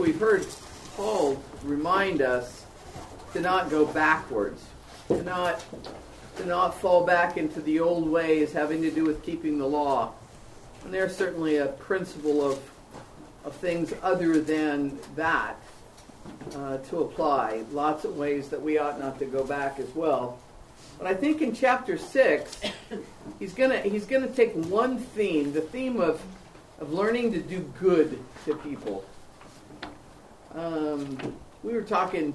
we've heard Paul remind us to not go backwards, to not to not fall back into the old ways having to do with keeping the law. And there's certainly a principle of of things other than that uh, to apply. Lots of ways that we ought not to go back as well. But I think in chapter six, he's gonna he's gonna take one theme, the theme of of learning to do good to people. Um, we were talking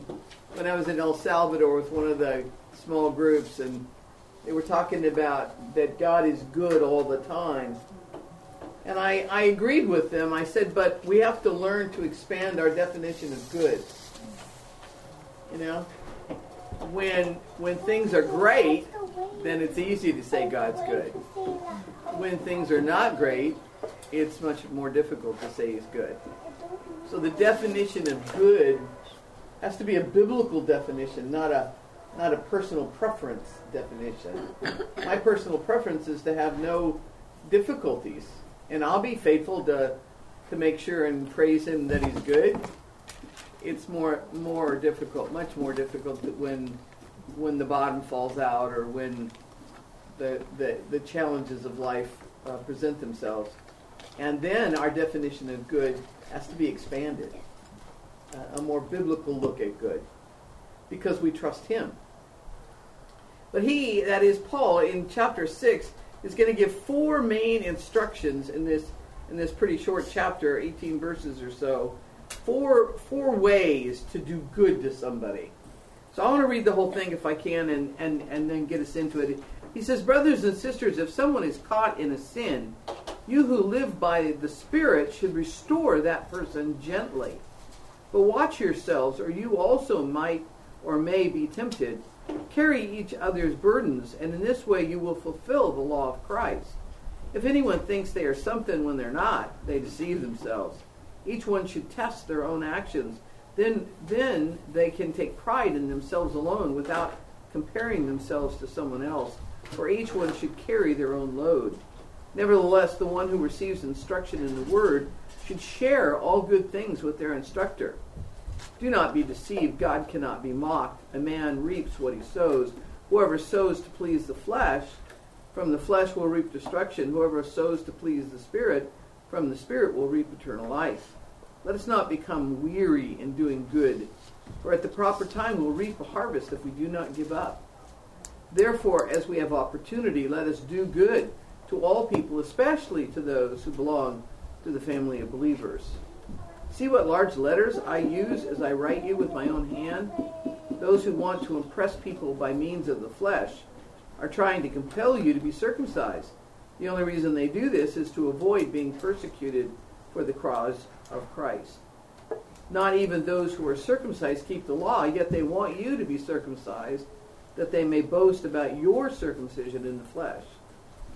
when I was in El Salvador with one of the small groups, and they were talking about that God is good all the time. And I, I agreed with them. I said, but we have to learn to expand our definition of good. You know? When when things are great, then it's easy to say God's good. When things are not great, it's much more difficult to say he's good. So the definition of good has to be a biblical definition, not a not a personal preference definition. My personal preference is to have no difficulties and I'll be faithful to to make sure and praise him that he's good. It's more more difficult, much more difficult when when the bottom falls out or when the the, the challenges of life uh, present themselves. And then our definition of good has to be expanded. Uh, a more biblical look at good because we trust him. But he, that is Paul, in chapter 6, is going to give four main instructions in this in this pretty short chapter, 18 verses or so. Four four ways to do good to somebody. So I want to read the whole thing if I can and, and, and then get us into it. He says, Brothers and sisters, if someone is caught in a sin, you who live by the Spirit should restore that person gently. But watch yourselves, or you also might or may be tempted. Carry each other's burdens, and in this way you will fulfill the law of Christ. If anyone thinks they are something when they're not, they deceive themselves. Each one should test their own actions. Then, then they can take pride in themselves alone without comparing themselves to someone else, for each one should carry their own load. Nevertheless, the one who receives instruction in the word should share all good things with their instructor. Do not be deceived. God cannot be mocked. A man reaps what he sows. Whoever sows to please the flesh, from the flesh will reap destruction. Whoever sows to please the Spirit, from the Spirit will reap eternal life. Let us not become weary in doing good, for at the proper time we'll reap a harvest if we do not give up. Therefore, as we have opportunity, let us do good to all people, especially to those who belong to the family of believers. See what large letters I use as I write you with my own hand? Those who want to impress people by means of the flesh are trying to compel you to be circumcised. The only reason they do this is to avoid being persecuted for the cause of Christ. Not even those who are circumcised keep the law, yet they want you to be circumcised, that they may boast about your circumcision in the flesh.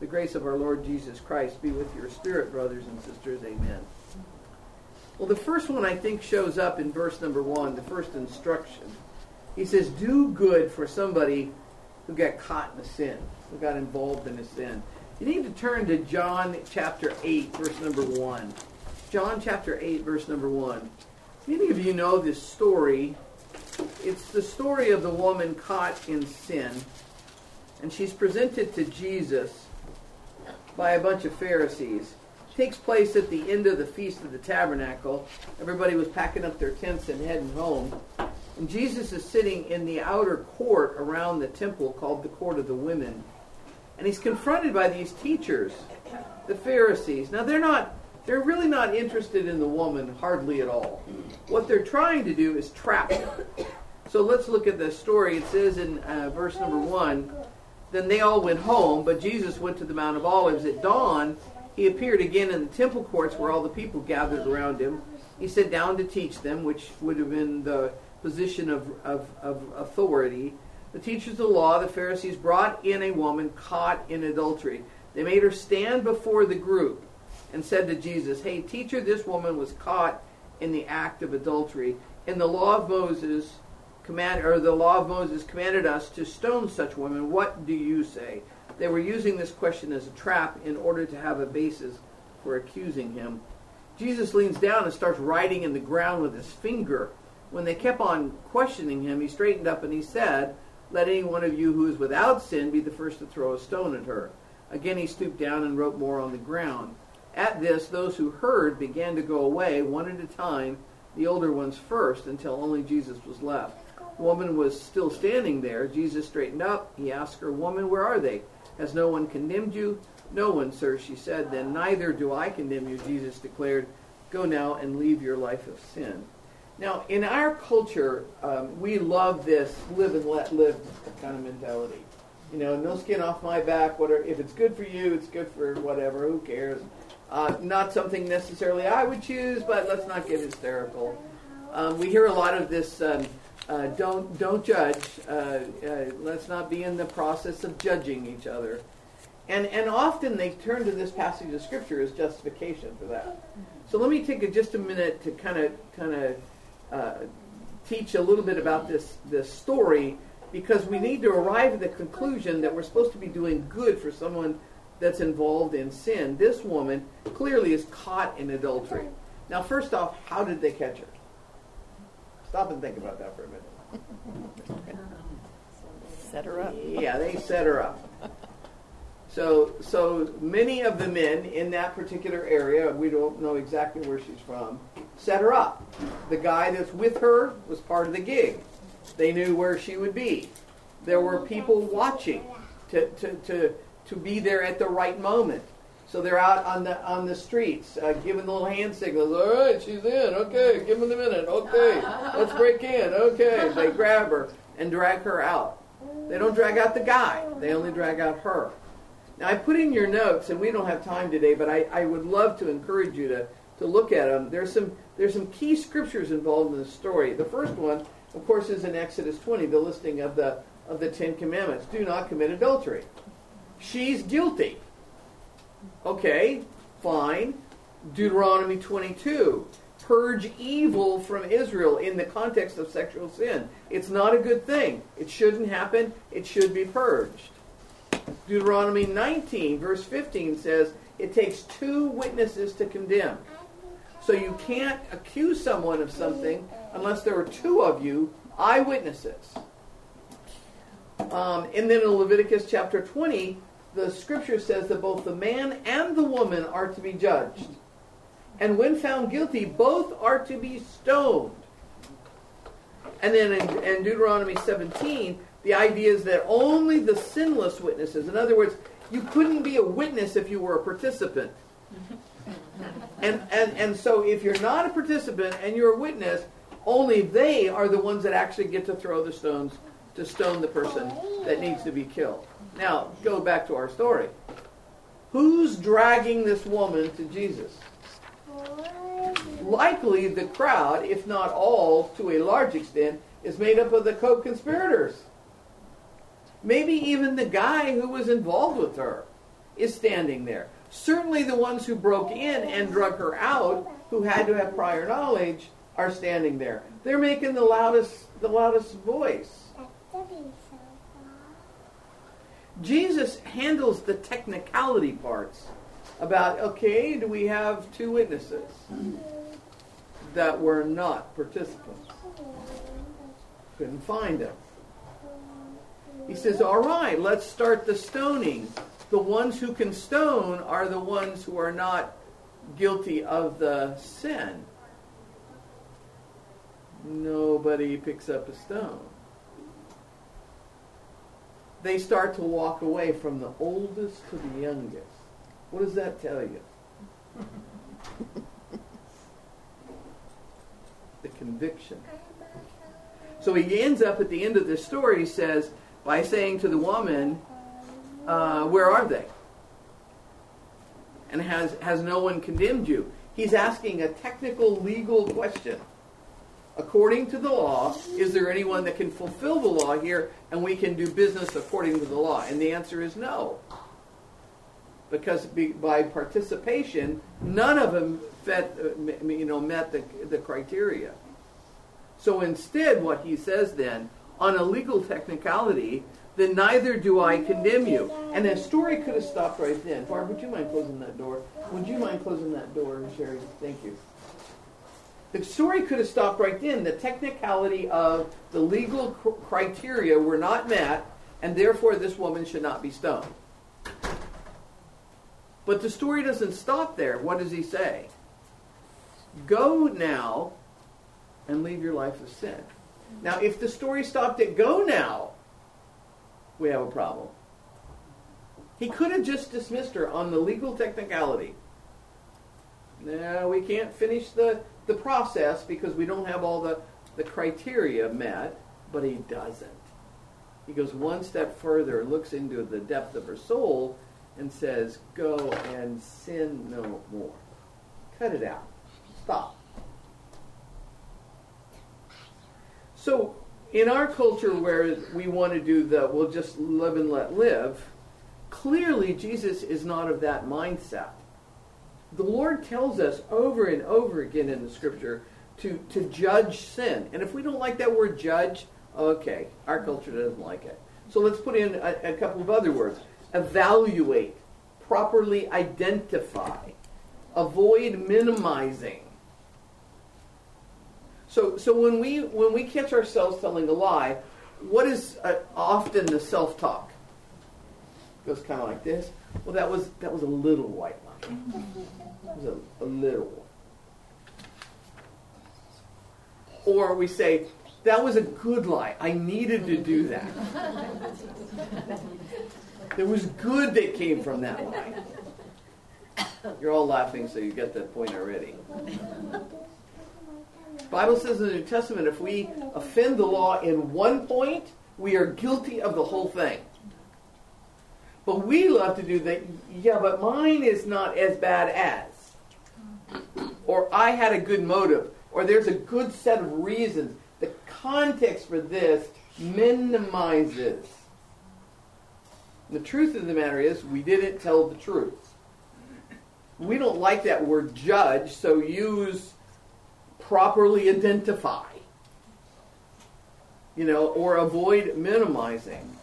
The grace of our Lord Jesus Christ be with your spirit, brothers and sisters. Amen. Well, the first one I think shows up in verse number one, the first instruction. He says, Do good for somebody who got caught in a sin, who got involved in a sin. You need to turn to John chapter 8, verse number 1. John chapter 8, verse number 1. Many of you know this story. It's the story of the woman caught in sin, and she's presented to Jesus by a bunch of Pharisees takes place at the end of the Feast of the Tabernacle. Everybody was packing up their tents and heading home. And Jesus is sitting in the outer court around the temple called the Court of the Women. And he's confronted by these teachers, the Pharisees. Now, they're not. They're really not interested in the woman hardly at all. What they're trying to do is trap her. So let's look at the story. It says in uh, verse number one Then they all went home, but Jesus went to the Mount of Olives at dawn he appeared again in the temple courts where all the people gathered around him. He sat down to teach them, which would have been the position of, of, of authority. The teachers of the law, the Pharisees, brought in a woman caught in adultery. They made her stand before the group and said to Jesus, Hey, teacher, this woman was caught in the act of adultery. In the law of Moses, command or the law of Moses commanded us to stone such women. What do you say? They were using this question as a trap in order to have a basis for accusing him. Jesus leans down and starts writing in the ground with his finger. When they kept on questioning him, he straightened up and he said, Let any one of you who is without sin be the first to throw a stone at her. Again he stooped down and wrote more on the ground. At this, those who heard began to go away, one at a time, the older ones first, until only Jesus was left. The woman was still standing there. Jesus straightened up. He asked her, Woman, where are they? Has no one condemned you? No one, sir, she said. Then neither do I condemn you, Jesus declared. Go now and leave your life of sin. Now, in our culture, um, we love this live and let live kind of mentality. You know, no skin off my back. Whatever. If it's good for you, it's good for whatever. Who cares? Uh, not something necessarily I would choose, but let's not get hysterical. Um, we hear a lot of this. Um, uh, don't don't judge. Uh, uh, let's not be in the process of judging each other. And and often they turn to this passage of scripture as justification for that. So let me take a, just a minute to kind of kind of uh, teach a little bit about this this story because we need to arrive at the conclusion that we're supposed to be doing good for someone that's involved in sin. This woman clearly is caught in adultery. Now, first off, how did they catch her? Stop and think about that for a minute. Set her up. Yeah, they set her up. So, so many of the men in that particular area, we don't know exactly where she's from, set her up. The guy that's with her was part of the gig. They knew where she would be. There were people watching to, to, to to be there at the right moment. So they're out on the on the streets, uh, giving the little hand signals. All right, she's in. Okay, give them the minute. Okay, let's break in. Okay, they grab her and drag her out. They don't drag out the guy. They only drag out her. Now I put in your notes, and we don't have time today, but I, I would love to encourage you to, to look at them. There's some there's some key scriptures involved in the story. The first one, of course, is in Exodus 20, the listing of the of the Ten Commandments. Do not commit adultery. She's guilty. Okay, fine. Deuteronomy 22. Purge evil from Israel in the context of sexual sin. It's not a good thing. It shouldn't happen. It should be purged. Deuteronomy 19, verse 15 says, It takes two witnesses to condemn. So you can't accuse someone of something unless there are two of you eyewitnesses. Um, and then in Leviticus chapter 20, the scripture says that both the man and the woman are to be judged. And when found guilty, both are to be stoned. And then in, in, Deuteronomy 17, the idea is that only the sinless witnesses, in other words, you couldn't be a witness if you were a participant. And, and, and so if you're not a participant and you're a witness, only they are the ones that actually get to throw the stones to stone the person that needs to be killed. Now, go back to our story. Who's dragging this woman to Jesus? Likely the crowd, if not all, to a large extent, is made up of the co conspirators. Maybe even the guy who was involved with her is standing there. Certainly the ones who broke in and drug her out, who had to have prior knowledge, are standing there. They're making the loudest the loudest voice. Jesus handles the technicality parts about, okay, do we have two witnesses that were not participants? Couldn't find them. He says, all right, let's start the stoning. The ones who can stone are the ones who are not guilty of the sin. Nobody picks up a stone they start to walk away from the oldest to the youngest. What does that tell you? the conviction. So he ends up at the end of this story, he says, by saying to the woman, uh, Where are they? And has, has no one condemned you? He's asking a technical legal question. According to the law, is there anyone that can fulfill the law here and we can do business according to the law? And the answer is no. Because by participation, none of them uh, you know, met the, the criteria. So instead, what he says then, on a legal technicality, then neither do I condemn you. And that story could have stopped right then. Barb, would you mind closing that door? Would you mind closing that door, Sherry? Thank you. The story could have stopped right then. The technicality of the legal criteria were not met, and therefore this woman should not be stoned. But the story doesn't stop there. What does he say? Go now and leave your life of sin. Now, if the story stopped at go now, we have a problem. He could have just dismissed her on the legal technicality. No, we can't finish the, the process because we don't have all the, the criteria met, but he doesn't. He goes one step further, looks into the depth of her soul, and says, Go and sin no more. Cut it out. Stop. So, in our culture where we want to do the we'll just live and let live, clearly Jesus is not of that mindset. The Lord tells us over and over again in the scripture to, to judge sin. And if we don't like that word judge, okay, our culture doesn't like it. So let's put in a, a couple of other words evaluate, properly identify, avoid minimizing so, so when we when we catch ourselves telling a lie, what is uh, often the self-talk? Goes kind of like this. Well, that was that was a little white lie. Was a, a little one. Or we say, that was a good lie. I needed to do that. there was good that came from that lie. You're all laughing, so you get that point already. Bible says in the New Testament, if we offend the law in one point, we are guilty of the whole thing. But we love to do that. Yeah, but mine is not as bad as. Or I had a good motive. Or there's a good set of reasons. The context for this minimizes. The truth of the matter is, we didn't tell the truth. We don't like that word judge, so use properly identify, you know, or avoid minimizing.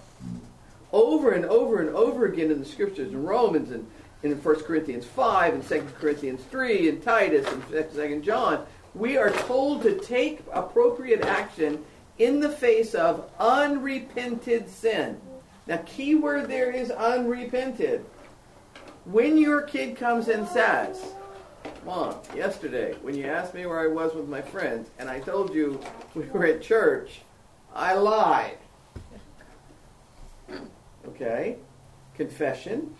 Over and over and over again in the scriptures, in Romans and in 1 Corinthians 5 and 2 Corinthians 3 and Titus and 2 John, we are told to take appropriate action in the face of unrepented sin. Now, key word there is unrepented. When your kid comes and says, Mom, yesterday, when you asked me where I was with my friends, and I told you we were at church, I lied. Okay? Confession.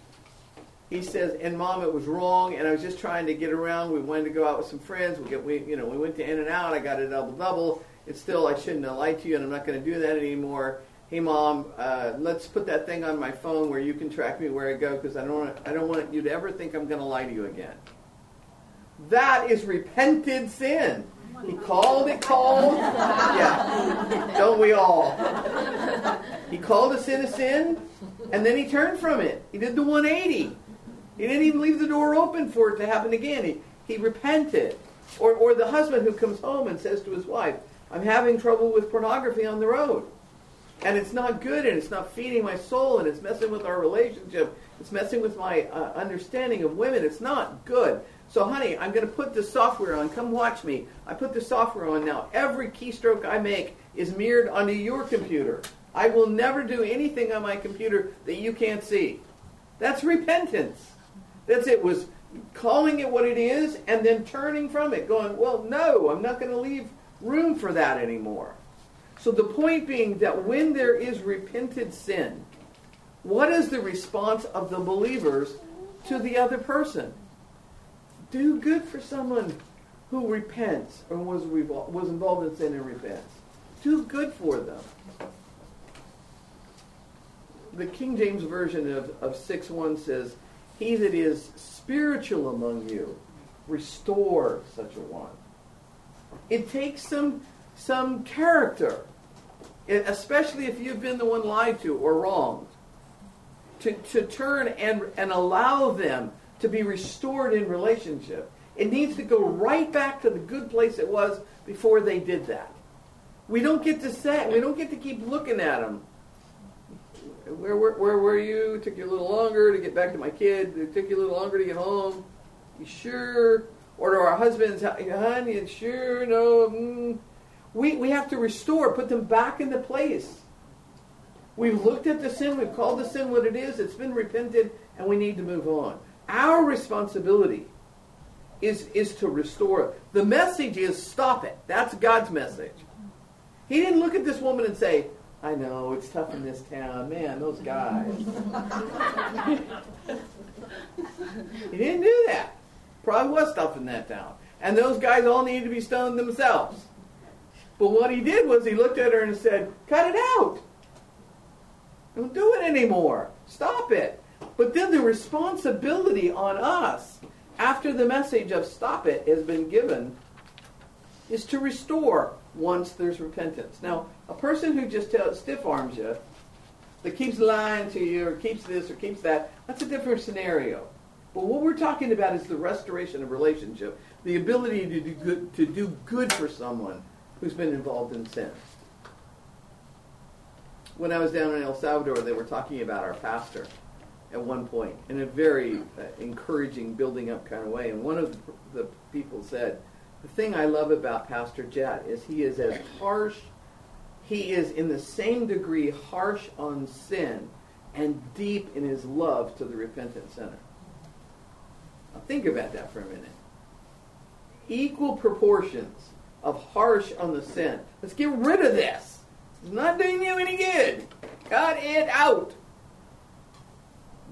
He says, and mom, it was wrong, and I was just trying to get around. We wanted to go out with some friends. We, get, we you know, we went to In-N-Out. I got a double double. It's still, I shouldn't have lied to you, and I'm not going to do that anymore. Hey, mom, uh, let's put that thing on my phone where you can track me where I go, because I don't I don't want you to ever think I'm going to lie to you again. That is repented sin. He called it called. Yeah. Don't we all? He called a sin a sin, and then he turned from it. He did the 180. He didn't even leave the door open for it to happen again. He, he repented. Or, or the husband who comes home and says to his wife, I'm having trouble with pornography on the road. And it's not good, and it's not feeding my soul, and it's messing with our relationship. It's messing with my uh, understanding of women. It's not good. So, honey, I'm going to put this software on. Come watch me. I put the software on now. Every keystroke I make is mirrored onto your computer. I will never do anything on my computer that you can't see. That's repentance. That's it. Was calling it what it is and then turning from it, going, well, no, I'm not going to leave room for that anymore. So the point being that when there is repented sin, what is the response of the believers to the other person? Do good for someone who repents or was, revol- was involved in sin and repents. Do good for them. The King James Version of, of 6 1 says, He that is spiritual among you restore such a one. It takes some some character, especially if you've been the one lied to or wronged, to, to turn and, and allow them to be restored in relationship. It needs to go right back to the good place it was before they did that. We don't get to say, we don't get to keep looking at them. Where, where, where were you? It took you a little longer to get back to my kid. It took you a little longer to get home. You sure? Or to our husbands, honey, sure? No. Mm. We, we have to restore, put them back into place. We've looked at the sin, we've called the sin what it is, it's been repented, and we need to move on. Our responsibility is, is to restore. it. The message is stop it. That's God's message. He didn't look at this woman and say, I know, it's tough in this town. Man, those guys. he didn't do that. Probably was tough in that town. And those guys all need to be stoned themselves. But what he did was he looked at her and said, Cut it out. Don't do it anymore. Stop it. But then the responsibility on us, after the message of stop it has been given, is to restore once there's repentance. Now, a person who just stiff arms you, that keeps lying to you, or keeps this, or keeps that, that's a different scenario. But what we're talking about is the restoration of relationship, the ability to do good, to do good for someone who's been involved in sin. When I was down in El Salvador, they were talking about our pastor at one point in a very uh, encouraging, building up kind of way. And one of the, the people said, The thing I love about Pastor Jet is he is as harsh, he is in the same degree harsh on sin and deep in his love to the repentant sinner. Now think about that for a minute. Equal proportions of harsh on the sin. Let's get rid of this. It's not doing you any good. Cut it out.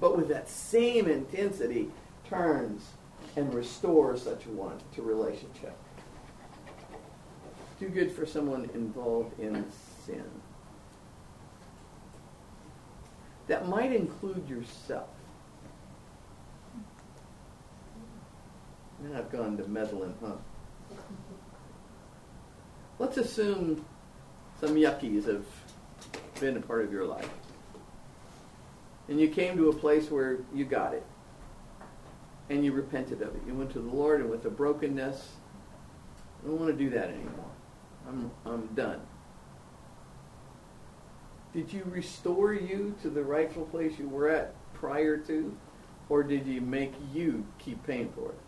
But with that same intensity, turns and restores such a one to relationship. Do good for someone involved in sin. That might include yourself. And I've gone to meddling, huh? Let's assume some yuckies have been a part of your life. And you came to a place where you got it. And you repented of it. You went to the Lord and with a brokenness, I don't want to do that anymore. I'm, I'm done. Did you restore you to the rightful place you were at prior to? Or did you make you keep paying for it?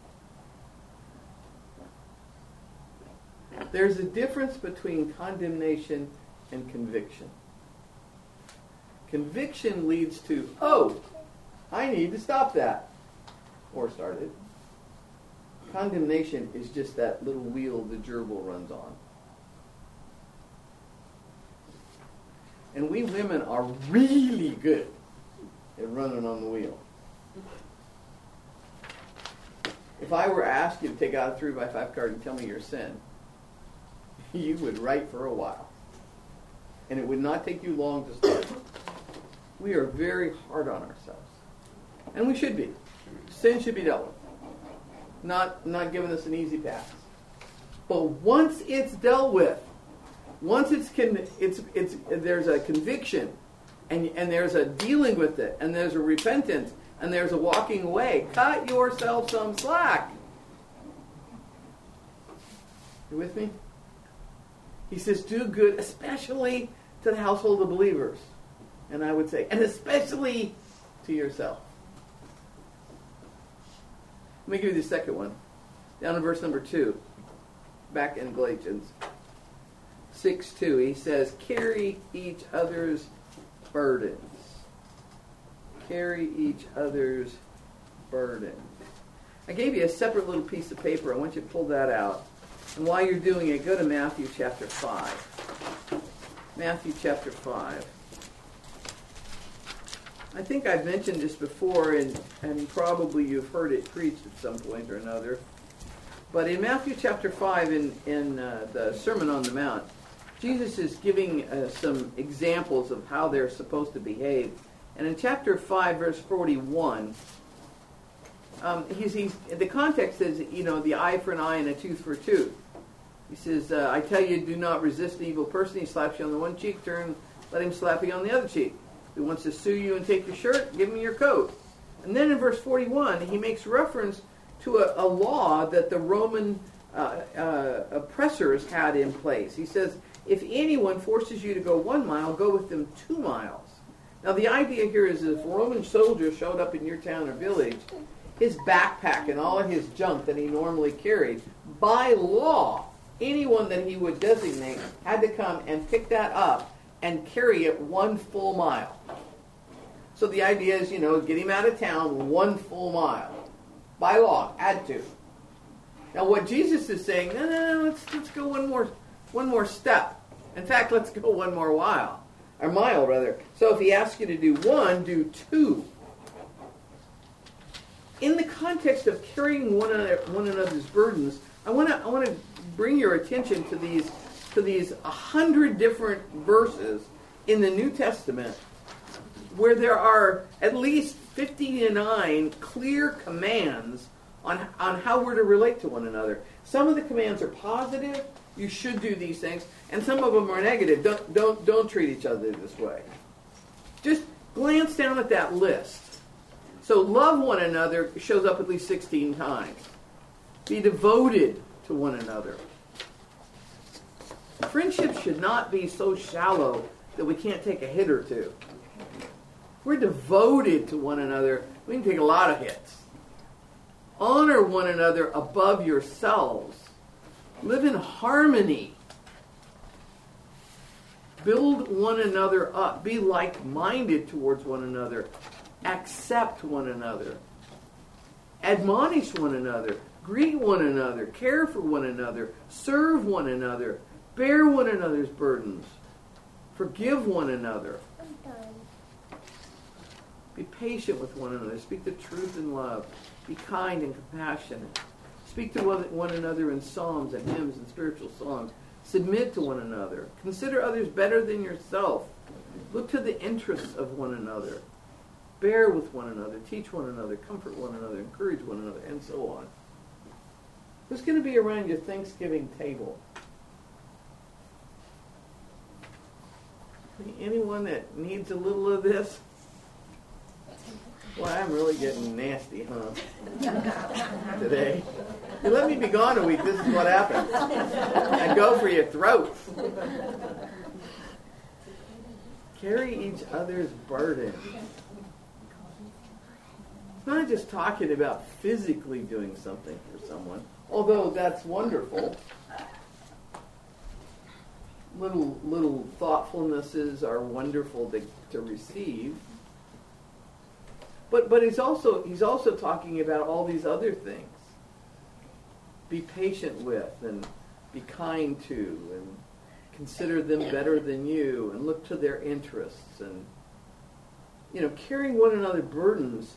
There's a difference between condemnation and conviction. Conviction leads to, oh, I need to stop that. Or start it. Condemnation is just that little wheel the gerbil runs on. And we women are really good at running on the wheel. If I were asked you to take out a three by five card and tell me your sin, you would write for a while. And it would not take you long to start. We are very hard on ourselves. And we should be. Sin should be dealt with. Not, not giving us an easy pass. But once it's dealt with, once it's, con- it's, it's, there's a conviction, and, and there's a dealing with it, and there's a repentance, and there's a walking away, cut yourself some slack. You with me? He says, do good, especially to the household of believers. And I would say, and especially to yourself. Let me give you the second one. Down in verse number 2, back in Galatians 6 2, he says, Carry each other's burdens. Carry each other's burdens. I gave you a separate little piece of paper. I want you to pull that out. And while you're doing it, go to Matthew chapter 5. Matthew chapter 5. I think I've mentioned this before, and, and probably you've heard it preached at some point or another. But in Matthew chapter 5, in, in uh, the Sermon on the Mount, Jesus is giving uh, some examples of how they're supposed to behave. And in chapter 5, verse 41, um, he's, he's, the context is, you know, the eye for an eye and a tooth for a tooth. He says, uh, I tell you, do not resist the evil person. He slaps you on the one cheek, turn, let him slap you on the other cheek. He wants to sue you and take your shirt, give him your coat. And then in verse 41, he makes reference to a, a law that the Roman uh, uh, oppressors had in place. He says, if anyone forces you to go one mile, go with them two miles. Now, the idea here is if a Roman soldier showed up in your town or village, his backpack and all of his junk that he normally carried, by law, anyone that he would designate had to come and pick that up and carry it one full mile. So the idea is, you know, get him out of town one full mile. By law, had to. Now what Jesus is saying, no, no, no, let's, let's go one more, one more step. In fact, let's go one more while or mile rather. So if he asks you to do one, do two. In the context of carrying one, another, one another's burdens, I want to I want to bring your attention to these to these a hundred different verses in the New Testament where there are at least 59 clear commands on, on how we're to relate to one another. Some of the commands are positive, you should do these things, and some of them are negative. Don't don't don't treat each other this way. Just glance down at that list. So love one another shows up at least 16 times. Be devoted to one another. Friendship should not be so shallow that we can't take a hit or two. We're devoted to one another. We can take a lot of hits. Honor one another above yourselves. Live in harmony. Build one another up. Be like minded towards one another. Accept one another. Admonish one another. Greet one another. Care for one another. Serve one another. Bear one another's burdens. Forgive one another. Be patient with one another. Speak the truth in love. Be kind and compassionate. Speak to one another in psalms and hymns and spiritual songs. Submit to one another. Consider others better than yourself. Look to the interests of one another. Bear with one another. Teach one another. Comfort one another. Encourage one another. And so on. Who's going to be around your Thanksgiving table? Anyone that needs a little of this? Well, I'm really getting nasty, huh? Today. You let me be gone a week, this is what happens. I go for your throat. Carry each other's burden. It's not just talking about physically doing something for someone, although that's wonderful. Little little thoughtfulnesses are wonderful to, to receive. But but he's also he's also talking about all these other things. Be patient with and be kind to and consider them better than you and look to their interests and you know carrying one another burdens.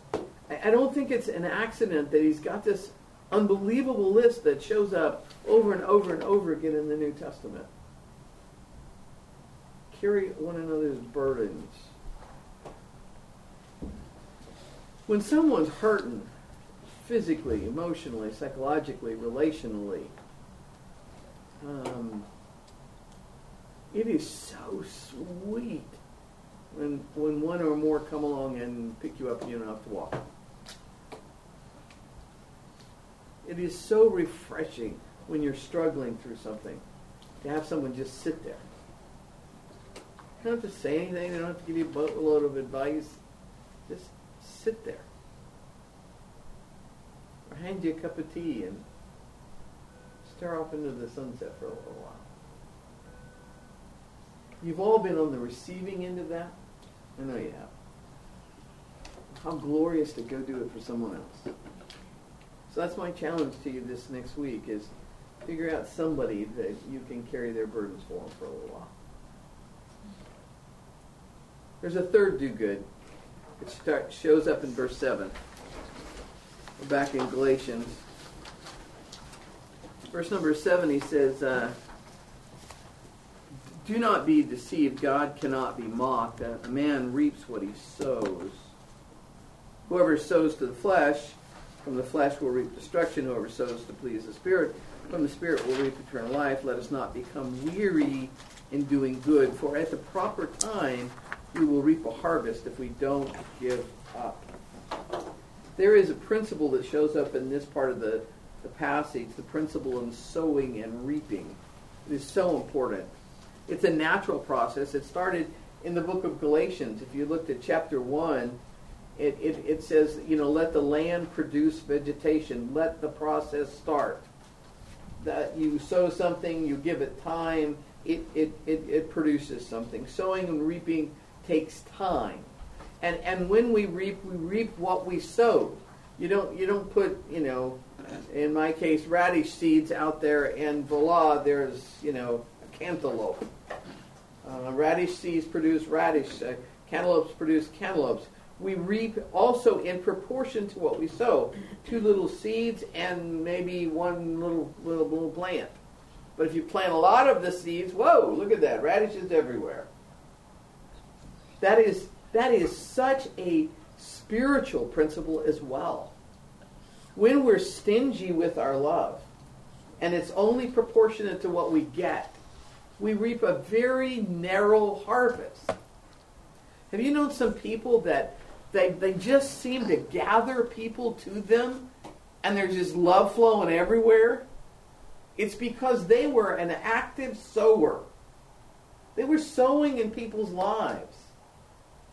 I, I don't think it's an accident that he's got this unbelievable list that shows up over and over and over again in the New Testament. Carry one another's burdens. When someone's hurting, physically, emotionally, psychologically, relationally, um, it is so sweet when when one or more come along and pick you up and you don't have to walk. It is so refreshing when you're struggling through something to have someone just sit there. They don't have to say anything. They don't have to give you a boatload of advice. Just sit there. Or hand you a cup of tea and stare off into the sunset for a little while. You've all been on the receiving end of that. I know you have. How glorious to go do it for someone else. So that's my challenge to you this next week is figure out somebody that you can carry their burdens for them for a little while. There's a third do good. It start, shows up in verse 7. We're back in Galatians. Verse number 7, he says, uh, Do not be deceived. God cannot be mocked. A man reaps what he sows. Whoever sows to the flesh From the flesh will reap destruction, whoever sows to please the Spirit. From the Spirit will reap eternal life. Let us not become weary in doing good, for at the proper time we will reap a harvest if we don't give up. There is a principle that shows up in this part of the, the passage, the principle in sowing and reaping. It is so important. It's a natural process. It started in the book of Galatians. If you looked at chapter 1, it, it, it says, you know, let the land produce vegetation. Let the process start. That you sow something, you give it time, it, it, it, it produces something. Sowing and reaping takes time. And, and when we reap, we reap what we sow. You don't, you don't put, you know, in my case, radish seeds out there and voila, there's, you know, a cantaloupe. Uh, radish seeds produce radish. Uh, cantaloupes produce cantaloupes. We reap also in proportion to what we sow. Two little seeds and maybe one little little, little plant. But if you plant a lot of the seeds, whoa, look at that. Radishes everywhere. That is, that is such a spiritual principle as well. When we're stingy with our love, and it's only proportionate to what we get, we reap a very narrow harvest. Have you known some people that they, they just seem to gather people to them and there's just love flowing everywhere? It's because they were an active sower. They were sowing in people's lives.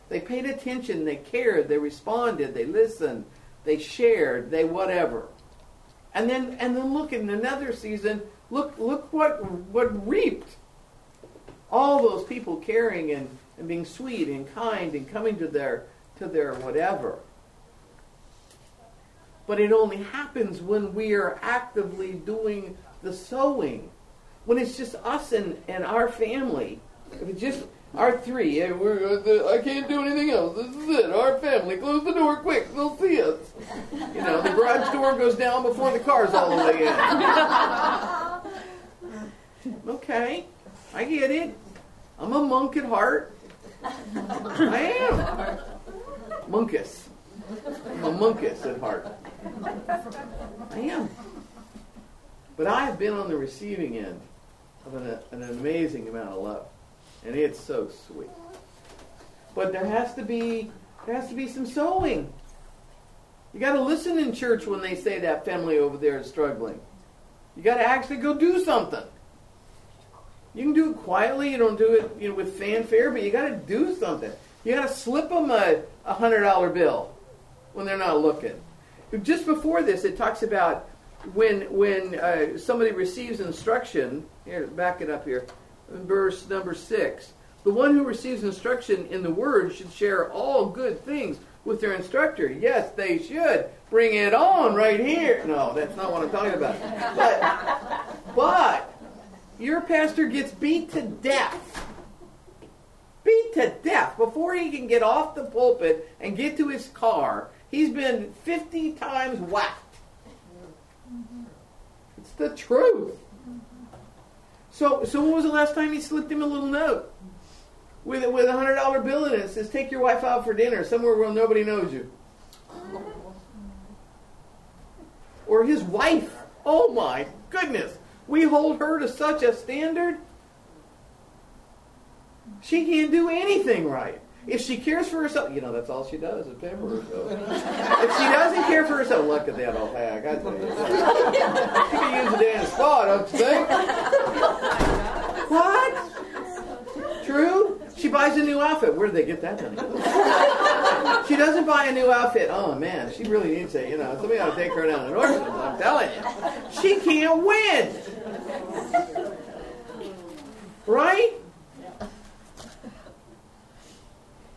They paid attention, they cared, they responded, they listened, they shared, they whatever. And then and then look in another season, look look what what reaped. All those people caring and, and being sweet and kind and coming to their to their whatever. But it only happens when we are actively doing the sowing. When it's just us and, and our family. If it's just our three, uh, I can't do anything else. This is it. Our family. Close the door quick. They'll see us. You know, the garage door goes down before the car's all the way in. okay, I get it. I'm a monk at heart. I am. Monkus. I'm a monkus at heart. I am. But I have been on the receiving end of an, an amazing amount of love, and it's so sweet. But there has to be there has to be some sowing. You got to listen in church when they say that family over there is struggling. You got to actually go do something. You can do it quietly. You don't do it you know, with fanfare, but you got to do something. You got to slip them a, a hundred dollar bill when they're not looking. Just before this, it talks about when when uh, somebody receives instruction, here, back it up here, verse number six. The one who receives instruction in the word should share all good things with their instructor. Yes, they should. Bring it on right here. No, that's not what I'm talking about. But, but your pastor gets beat to death. Beat to death before he can get off the pulpit and get to his car. He's been 50 times whacked It's the truth. So, so when was the last time he slipped him a little note with with a hundred dollar bill in it? It says, "Take your wife out for dinner somewhere where nobody knows you." Or his wife. Oh my goodness, we hold her to such a standard. She can't do anything right. If she cares for herself, you know, that's all she does is pamper herself. if she doesn't care for herself, look at that old hag. I tell you. She can use a damn spa, don't you think? what? True? She buys a new outfit. Where did they get that done? she doesn't buy a new outfit. Oh, man, she really needs it. You know, somebody ought to take her down to Nordstrom's. I'm telling you. She can't win. Right?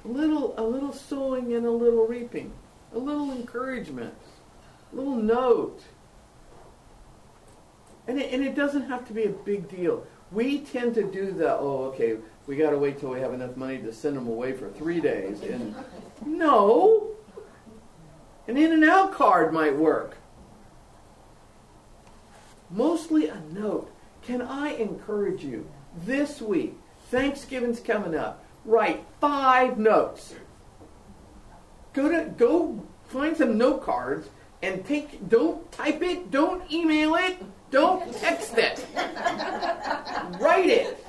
Little a little sowing and a little reaping, a little encouragement, a little note. And it, and it doesn't have to be a big deal. We tend to do the oh okay we got to wait till we have enough money to send them away for three days and no, an In-N-Out card might work. Mostly a note. Can I encourage you this week? Thanksgiving's coming up write five notes. Go to go find some note cards and take don't type it, don't email it, don't text it. Write it.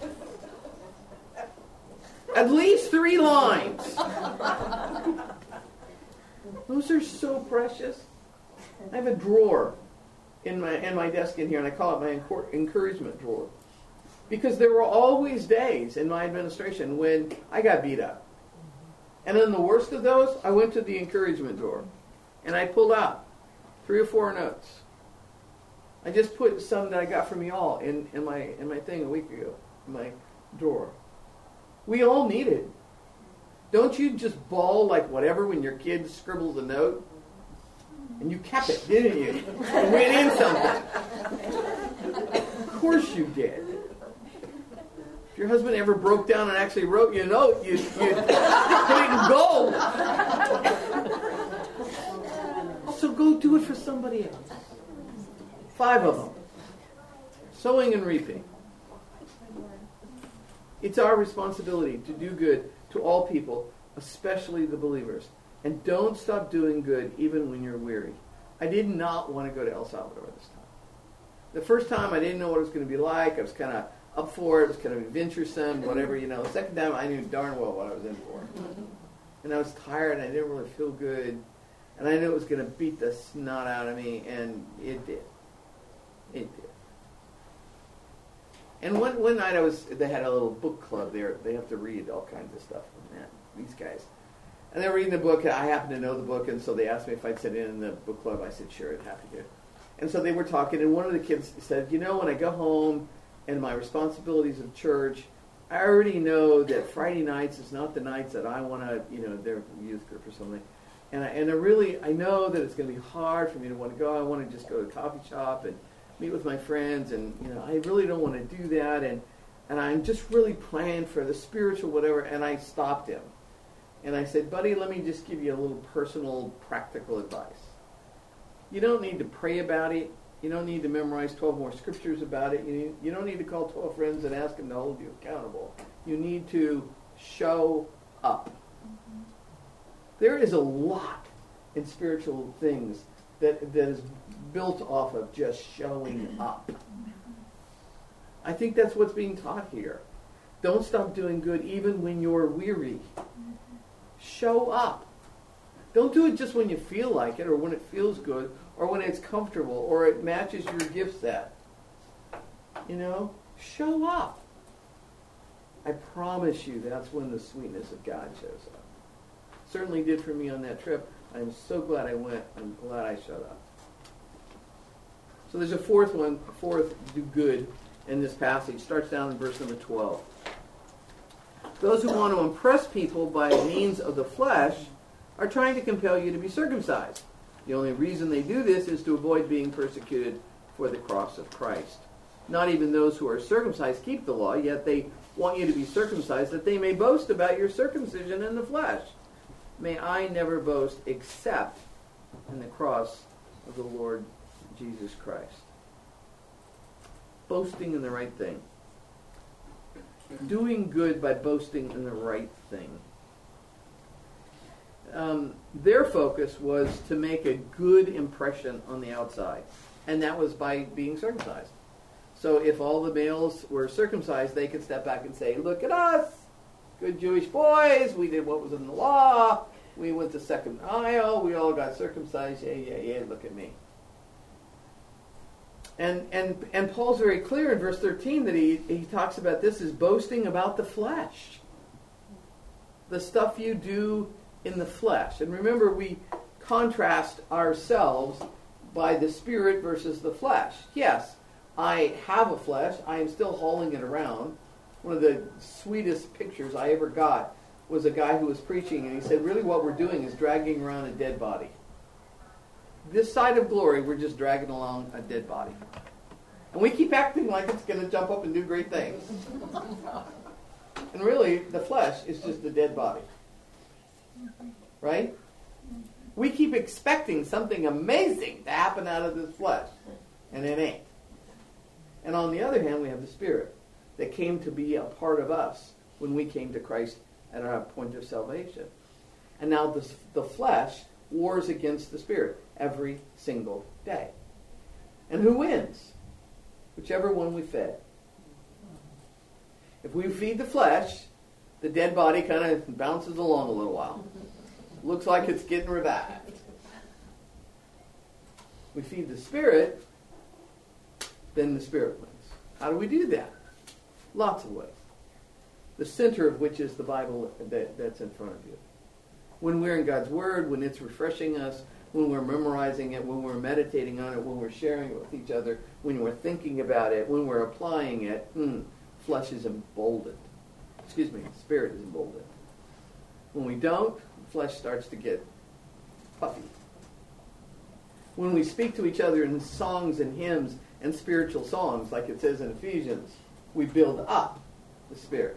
At least three lines. Those are so precious. I have a drawer in my in my desk in here, and I call it my encouragement drawer, because there were always days in my administration when I got beat up, and in the worst of those, I went to the encouragement drawer, and I pulled out three or four notes. I just put some that I got from y'all in, in my in my thing a week ago, in my drawer. We all need it. Don't you just bawl like whatever when your kid scribbles a note? And you kept it, didn't you? Went in something. Of course you did. Your husband ever broke down and actually wrote you a note, put it in gold. So go do it for somebody else. Five of them. Sowing and reaping. It's our responsibility to do good to all people, especially the believers. And don't stop doing good even when you're weary. I did not want to go to El Salvador this time. The first time I didn't know what it was going to be like. I was kind of up for it. It was kind of adventuresome, whatever, you know. The second time I knew darn well what I was in for. Mm-hmm. And I was tired and I didn't really feel good. And I knew it was going to beat the snot out of me, and it did. It did. And one, one night I was, they had a little book club there. They have to read all kinds of stuff from that, these guys. And they were reading the book, and I happened to know the book, and so they asked me if I'd sit in in the book club. I said, sure, I'd happy to. Do. And so they were talking, and one of the kids said, you know, when I go home and my responsibilities of church, I already know that Friday nights is not the nights that I want to, you know, their youth group or something. And I, and I really, I know that it's going to be hard for me to want to go. I want to just go to a coffee shop and meet with my friends, and you know, I really don't want to do that, and and I'm just really praying for the spiritual whatever. And I stopped him, and I said, buddy, let me just give you a little personal, practical advice. You don't need to pray about it. You don't need to memorize 12 more scriptures about it. You, need, you don't need to call 12 friends and ask them to hold you accountable. You need to show up. There is a lot in spiritual things that, that is built off of just showing up. I think that's what's being taught here. Don't stop doing good even when you're weary. Show up. Don't do it just when you feel like it or when it feels good or when it's comfortable or it matches your gift set. You know, show up. I promise you that's when the sweetness of God shows up. Certainly did for me on that trip. I'm so glad I went. I'm glad I showed up. So there's a fourth one, fourth do good in this passage. Starts down in verse number 12. Those who want to impress people by means of the flesh are trying to compel you to be circumcised. The only reason they do this is to avoid being persecuted for the cross of Christ. Not even those who are circumcised keep the law, yet they want you to be circumcised that they may boast about your circumcision in the flesh. May I never boast except in the cross of the Lord Jesus Christ. Boasting in the right thing. Doing good by boasting in the right thing. Um, their focus was to make a good impression on the outside, and that was by being circumcised. So if all the males were circumcised, they could step back and say, Look at us, good Jewish boys, we did what was in the law, we went to second aisle, we all got circumcised, yeah, yeah, yeah, look at me. And, and, and Paul's very clear in verse 13 that he, he talks about this as boasting about the flesh. The stuff you do in the flesh. And remember, we contrast ourselves by the spirit versus the flesh. Yes, I have a flesh. I am still hauling it around. One of the sweetest pictures I ever got was a guy who was preaching, and he said, Really, what we're doing is dragging around a dead body this side of glory, we're just dragging along a dead body. And we keep acting like it's going to jump up and do great things. and really, the flesh is just the dead body. Right? We keep expecting something amazing to happen out of this flesh, and it ain't. And on the other hand, we have the Spirit that came to be a part of us when we came to Christ at our point of salvation. And now this, the flesh wars against the spirit every single day. And who wins? Whichever one we fed. If we feed the flesh, the dead body kind of bounces along a little while. Looks like it's getting revived. We feed the spirit, then the spirit wins. How do we do that? Lots of ways. The center of which is the Bible that, that's in front of you. When we're in God's Word, when it's refreshing us, when we're memorizing it, when we're meditating on it, when we're sharing it with each other, when we're thinking about it, when we're applying it, hmm, flesh is emboldened. Excuse me, spirit is emboldened. When we don't, flesh starts to get puffy. When we speak to each other in songs and hymns and spiritual songs, like it says in Ephesians, we build up the spirit.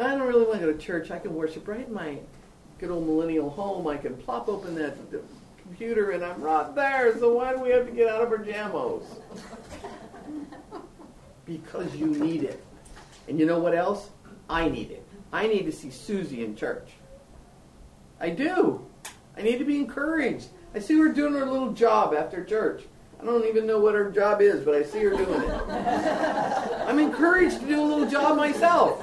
I don't really want to go to church. I can worship right in my good old millennial home. I can plop open that computer and I'm right there. So why do we have to get out of our jamos? because you need it. And you know what else? I need it. I need to see Susie in church. I do. I need to be encouraged. I see her doing her little job after church. I don't even know what her job is, but I see her doing it. I'm encouraged to do a little job myself.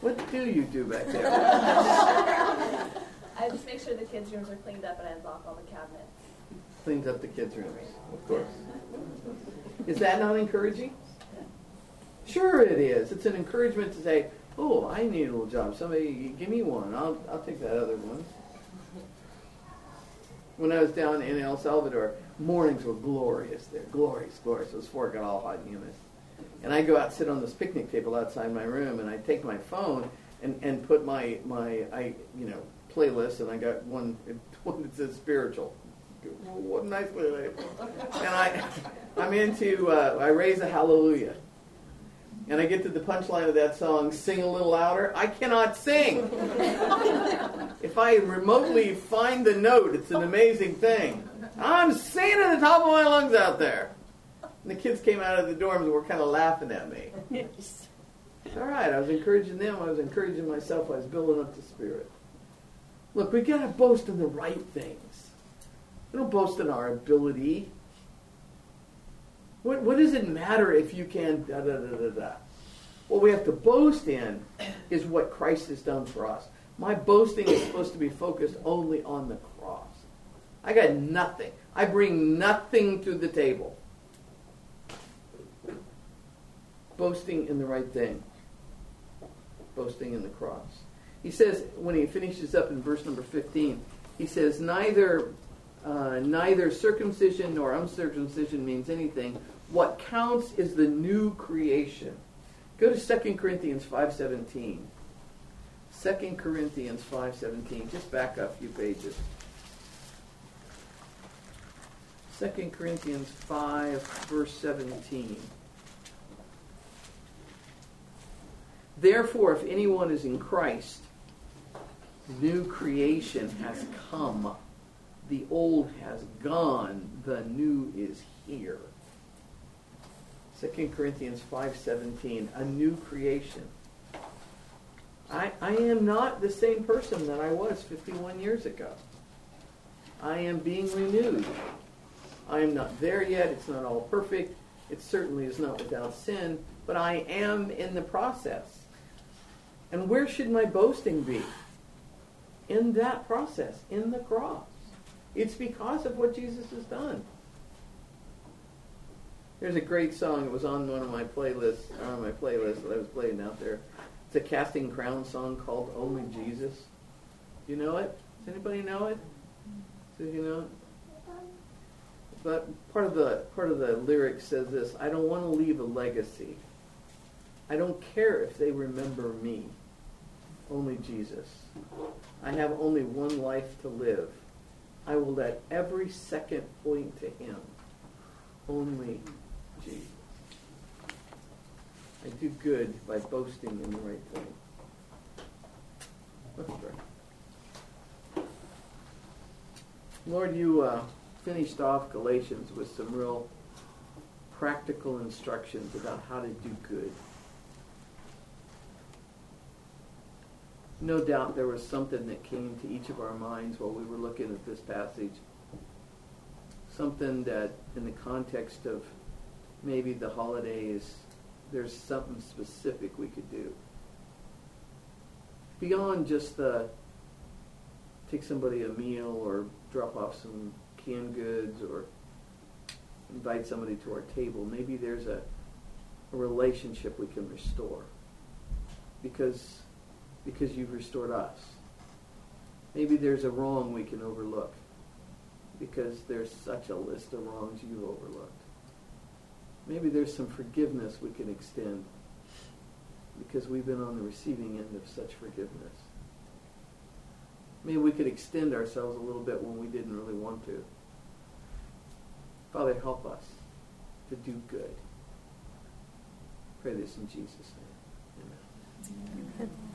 What do you do back there? I just make sure the kids' rooms are cleaned up and I unlock all the cabinets. Cleans up the kids' rooms, of course. Is that not encouraging? Sure, it is. It's an encouragement to say, "Oh, I need a little job. Somebody give me one. I'll I'll take that other one." When I was down in El Salvador, mornings were glorious there, glorious, glorious. It was before it got all hot and humid. And I go out, sit on this picnic table outside my room, and I take my phone and, and put my my I you know playlist, and I got one one that says spiritual. What a nice playlist. And I I'm into uh, I raise a hallelujah. And I get to the punchline of that song, sing a little louder. I cannot sing. if I remotely find the note, it's an amazing thing. I'm singing at the top of my lungs out there. And the kids came out of the dorms and were kind of laughing at me. It's all right. I was encouraging them. I was encouraging myself. I was building up the spirit. Look, we got to boast in the right things. We don't boast in our ability. What, what does it matter if you can da da da da da? What we have to boast in is what Christ has done for us. My boasting is supposed to be focused only on the cross. I got nothing. I bring nothing to the table. Boasting in the right thing. Boasting in the cross. He says, when he finishes up in verse number 15, he says, Neither uh, neither circumcision nor uncircumcision means anything. What counts is the new creation. Go to 2 Corinthians 5.17. 2 Corinthians 5.17. Just back up a few pages. 2 Corinthians 5, verse 17. Therefore, if anyone is in Christ, new creation has come the old has gone, the new is here. 2 Corinthians 5:17, a new creation. I, I am not the same person that I was 51 years ago. I am being renewed. I am not there yet. It's not all perfect. It certainly is not without sin, but I am in the process. And where should my boasting be? In that process, in the cross. It's because of what Jesus has done. There's a great song. It was on one of my playlists, on my playlist that I was playing out there. It's a Casting Crown song called oh "Only Jesus." Do you know it? Does anybody know it? Do you know it? But part of the part of the lyric says this: "I don't want to leave a legacy. I don't care if they remember me. Oh only Jesus. I have only one life to live." I will let every second point to him. Only I do good by boasting in the right thing. Let's pray. Lord, you uh, finished off Galatians with some real practical instructions about how to do good. no doubt there was something that came to each of our minds while we were looking at this passage. Something that, in the context of maybe the holidays, there's something specific we could do. Beyond just the take somebody a meal or drop off some canned goods or invite somebody to our table, maybe there's a, a relationship we can restore. Because because you've restored us. Maybe there's a wrong we can overlook because there's such a list of wrongs you've overlooked. Maybe there's some forgiveness we can extend because we've been on the receiving end of such forgiveness. Maybe we could extend ourselves a little bit when we didn't really want to. Father, help us to do good. Pray this in Jesus' name. Amen. Amen.